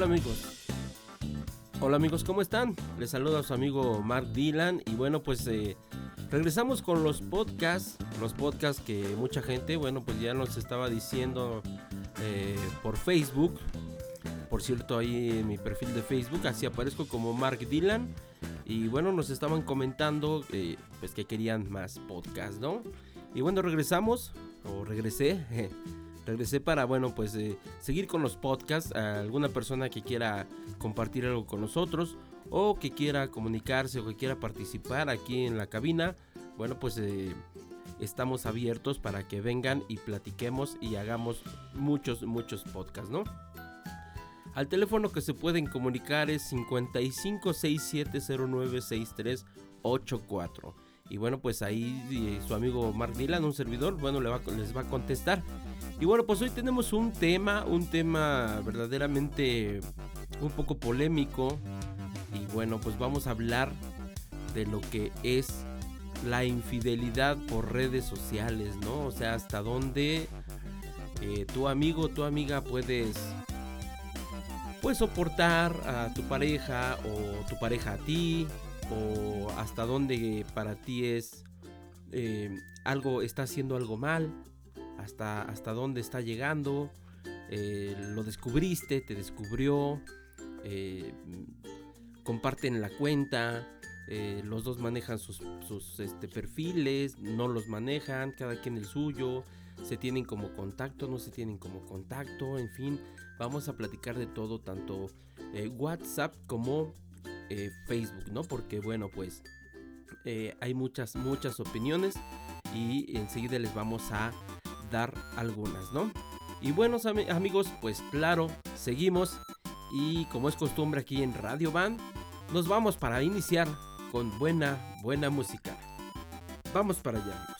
Hola amigos. Hola amigos, ¿cómo están? Les saluda a su amigo Mark Dylan y bueno pues eh, regresamos con los podcasts, los podcasts que mucha gente, bueno pues ya nos estaba diciendo eh, por Facebook. Por cierto, ahí en mi perfil de Facebook, así aparezco como Mark Dylan. Y bueno, nos estaban comentando eh, pues que querían más podcasts, ¿no? Y bueno, regresamos, o regresé, regresé para, bueno, pues eh, seguir con los podcasts. Alguna persona que quiera compartir algo con nosotros, o que quiera comunicarse, o que quiera participar aquí en la cabina, bueno, pues eh, estamos abiertos para que vengan y platiquemos y hagamos muchos, muchos podcasts, ¿no? Al teléfono que se pueden comunicar es 5567096384. Y bueno, pues ahí eh, su amigo Mark Dylan, un servidor, bueno, les va a contestar. Y bueno, pues hoy tenemos un tema, un tema verdaderamente un poco polémico. Y bueno, pues vamos a hablar de lo que es la infidelidad por redes sociales, ¿no? O sea, hasta dónde eh, tu amigo, tu amiga puedes puedes soportar a tu pareja o tu pareja a ti o hasta dónde para ti es eh, algo está haciendo algo mal hasta hasta dónde está llegando eh, lo descubriste te descubrió eh, comparten la cuenta los dos manejan sus, sus este, perfiles no los manejan cada quien el suyo se tienen como contacto no se tienen como contacto en fin vamos a platicar de todo tanto WhatsApp como eh, Facebook, ¿no? Porque bueno, pues eh, hay muchas, muchas opiniones y enseguida les vamos a dar algunas, ¿no? Y bueno, amigos, pues claro, seguimos y como es costumbre aquí en Radio Band, nos vamos para iniciar con buena, buena música. Vamos para allá, amigos.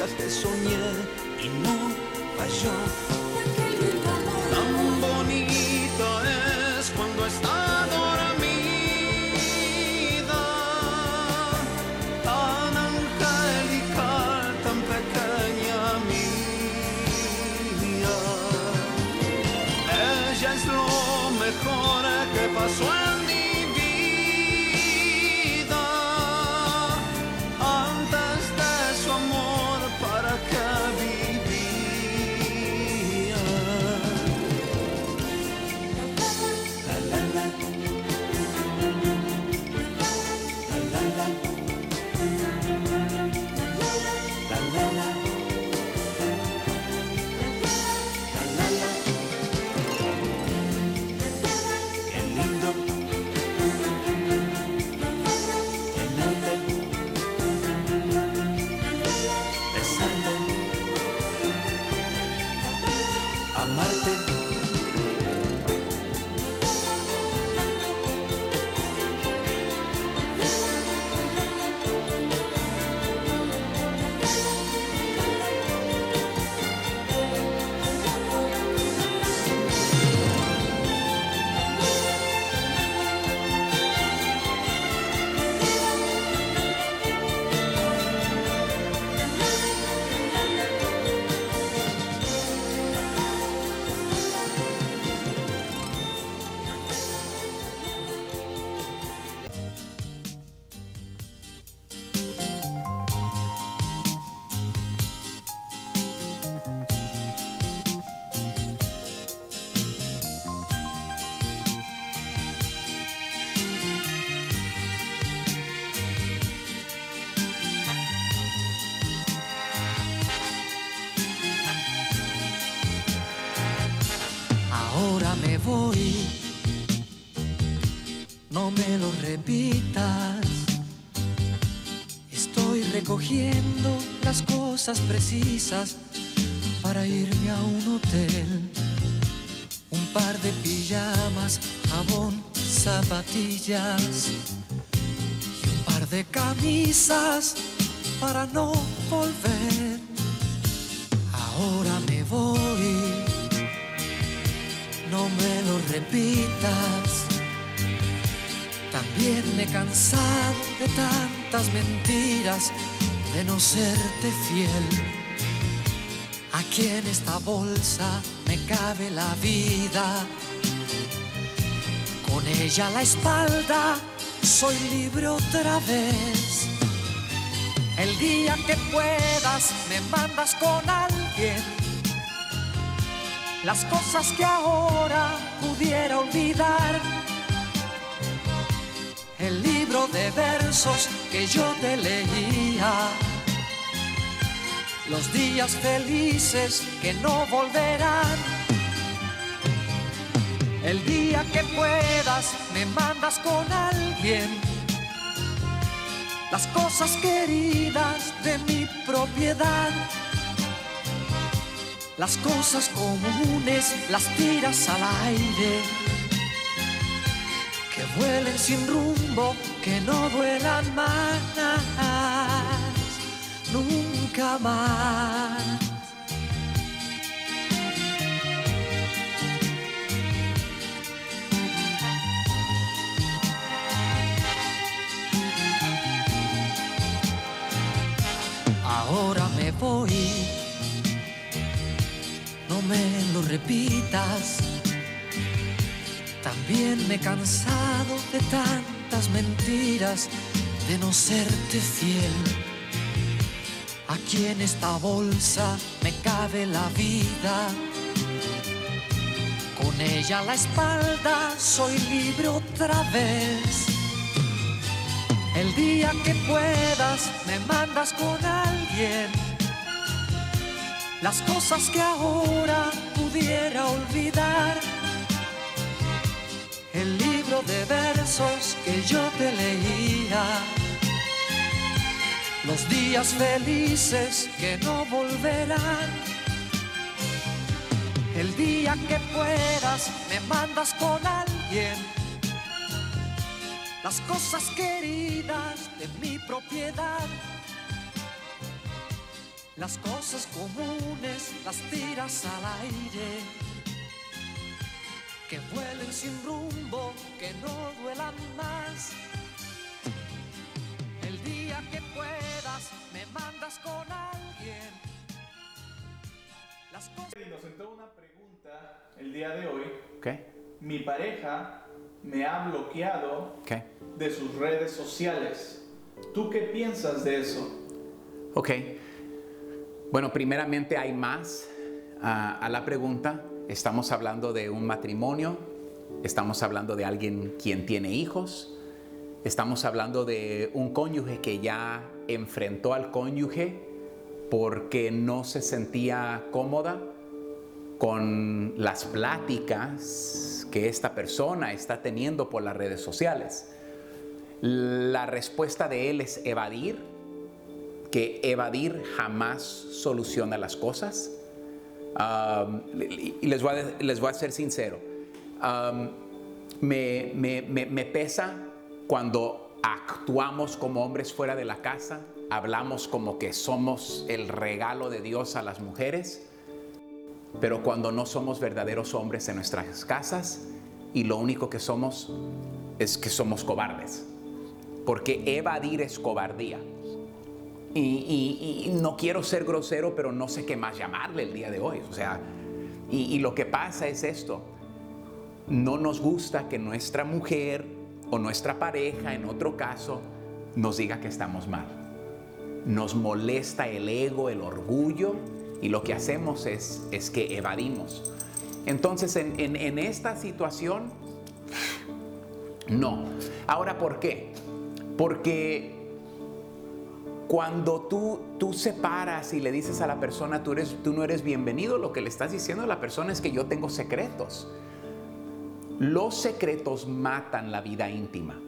cosas que soñé y no falló. Voy, no me lo repitas. Estoy recogiendo las cosas precisas para irme a un hotel. Un par de pijamas, jabón, zapatillas y un par de camisas para no volver. Ahora me voy, no me lo repitas. También me he cansado de tantas mentiras, de no serte fiel. Aquí en esta bolsa me cabe la vida. Con ella a la espalda soy libre otra vez. El día que puedas me mandas con alguien las cosas que ahora pudiera olvidar. El libro de versos que yo te leía. Los días felices que no volverán. El día que puedas me mandas con alguien las cosas queridas de mi propiedad. Las cosas comunes las tiras al aire. Que vuelen sin rumbo, que no duelan más. Nunca más. También me he cansado de tantas mentiras, de no serte fiel. Aquí en esta bolsa me cabe la vida. Con ella a la espalda soy libre otra vez. El día que puedas me mandas con alguien las cosas que ahora pudiera olvidar. El libro de versos que yo te leía. Los días felices que no volverán. El día que puedas me mandas con alguien las cosas queridas de mi propiedad. Las cosas comunes las tiras al aire. Que vuelen sin rumbo, que no duelan más. El día que puedas me mandas con alguien. Las cosas... Nos entró una pregunta el día de hoy. Ok, Mi pareja me ha bloqueado ok, de sus redes sociales. ¿Tú qué piensas de eso? ok. Bueno, primeramente hay más a la pregunta. Estamos hablando de un matrimonio, estamos hablando de alguien quien tiene hijos, estamos hablando de un cónyuge que ya enfrentó al cónyuge porque no se sentía cómoda con las pláticas que esta persona está teniendo por las redes sociales. La respuesta de él es evadir, que evadir jamás soluciona las cosas. Um, y les voy, a, les voy a ser sincero. Um, me, me- me- me pesa cuando actuamos como hombres fuera de la casa, hablamos como que somos el regalo de Dios a las mujeres, pero cuando no somos verdaderos hombres en nuestras casas y lo único que somos es que somos cobardes. Porque evadir es cobardía. Y, y- y no quiero ser grosero, pero no sé qué más llamarle el día de hoy. O sea, y, y lo que pasa es esto. No nos gusta que nuestra mujer o nuestra pareja, en otro caso, nos diga que estamos mal. Nos molesta el ego, el orgullo, y lo que hacemos es, es que evadimos. Entonces, en, en- en esta situación, no. Ahora, ¿por qué? Porque cuando tú, tú separas y le dices a la persona, tú, eres, tú no eres bienvenido, lo que le estás diciendo a la persona es que yo tengo secretos. Los secretos matan la vida íntima.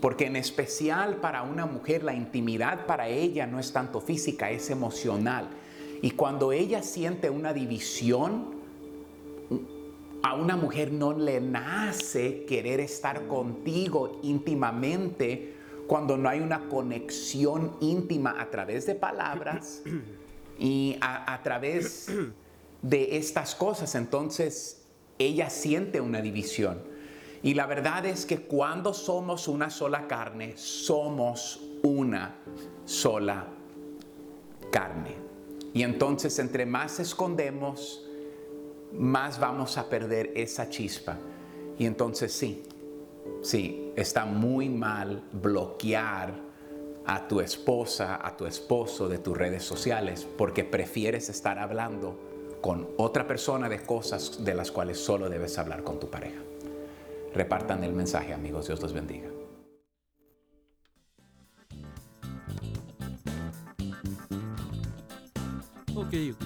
Porque en especial para una mujer la intimidad para ella no es tanto física, es emocional. Y cuando ella siente una división, a una mujer no le nace querer estar contigo íntimamente cuando no hay una conexión íntima a través de palabras y a, través de estas cosas. Entonces ella siente una división. Y la verdad es que cuando somos una sola carne, somos una sola carne. Y entonces entre más escondemos, más vamos a perder esa chispa. Y entonces sí, sí, está muy mal bloquear a tu esposa, a tu esposo de tus redes sociales, porque prefieres estar hablando con otra persona de cosas de las cuales solo debes hablar con tu pareja. Repartan el mensaje, amigos. Dios los bendiga. Ok, ok,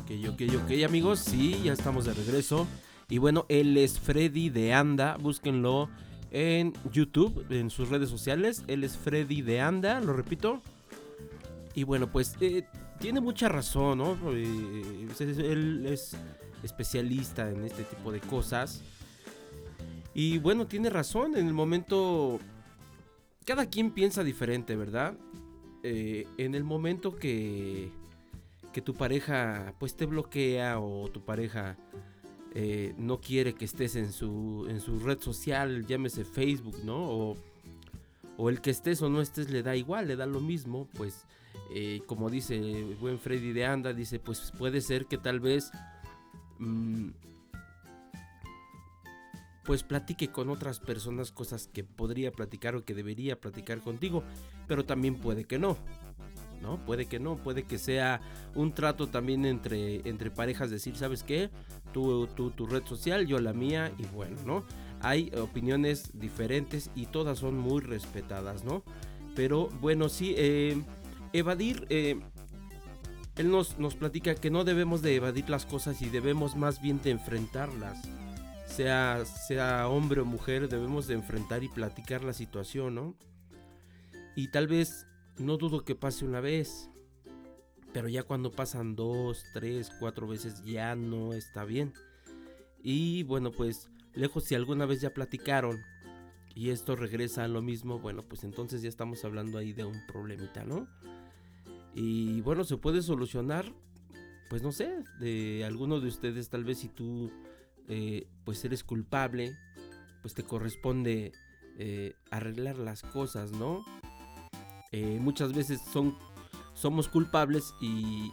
ok, ok, ok, amigos, sí, ya estamos de regreso. Y bueno, él es Freddy de Anda, búsquenlo en YouTube, en sus redes sociales. Él es Freddy de Anda, lo repito. Y bueno, pues eh, tiene mucha razón, ¿no? Eh, él es especialista en este tipo de cosas. Y bueno, tiene razón, en el momento... Cada quien piensa diferente, ¿verdad? Eh, en el momento que, que tu pareja pues te bloquea o tu pareja eh, no quiere que estés en su, en su red social, llámese Facebook, ¿no? O, el que estés o no estés le da igual, le da lo mismo, pues eh, como dice el buen Freddy de Anda, dice pues puede ser que tal vez... mm, pues platique con otras personas cosas que podría platicar o que debería platicar contigo, pero también puede que no. ¿No? Puede que no, puede que sea un trato también entre, entre parejas, decir, ¿sabes qué? Tú, tú, tu red social, yo la mía, y bueno, ¿no? Hay opiniones diferentes y todas son muy respetadas, ¿no? Pero bueno, sí, eh, evadir, eh, él nos, nos platica que no debemos de evadir las cosas y debemos más bien de enfrentarlas sea, sea hombre o mujer, debemos de enfrentar y platicar la situación, ¿no? Y tal vez, no dudo que pase una vez, pero ya cuando pasan dos, tres, cuatro veces ya no está bien. Y bueno, pues, lejos si alguna vez ya platicaron y esto regresa a lo mismo, bueno, pues entonces ya estamos hablando ahí de un problemita, ¿no? Y bueno, se puede solucionar, pues no sé, de alguno de ustedes, tal vez si tú eh, pues eres culpable, pues te corresponde eh, arreglar las cosas, ¿no? Eh, muchas veces son, somos culpables y,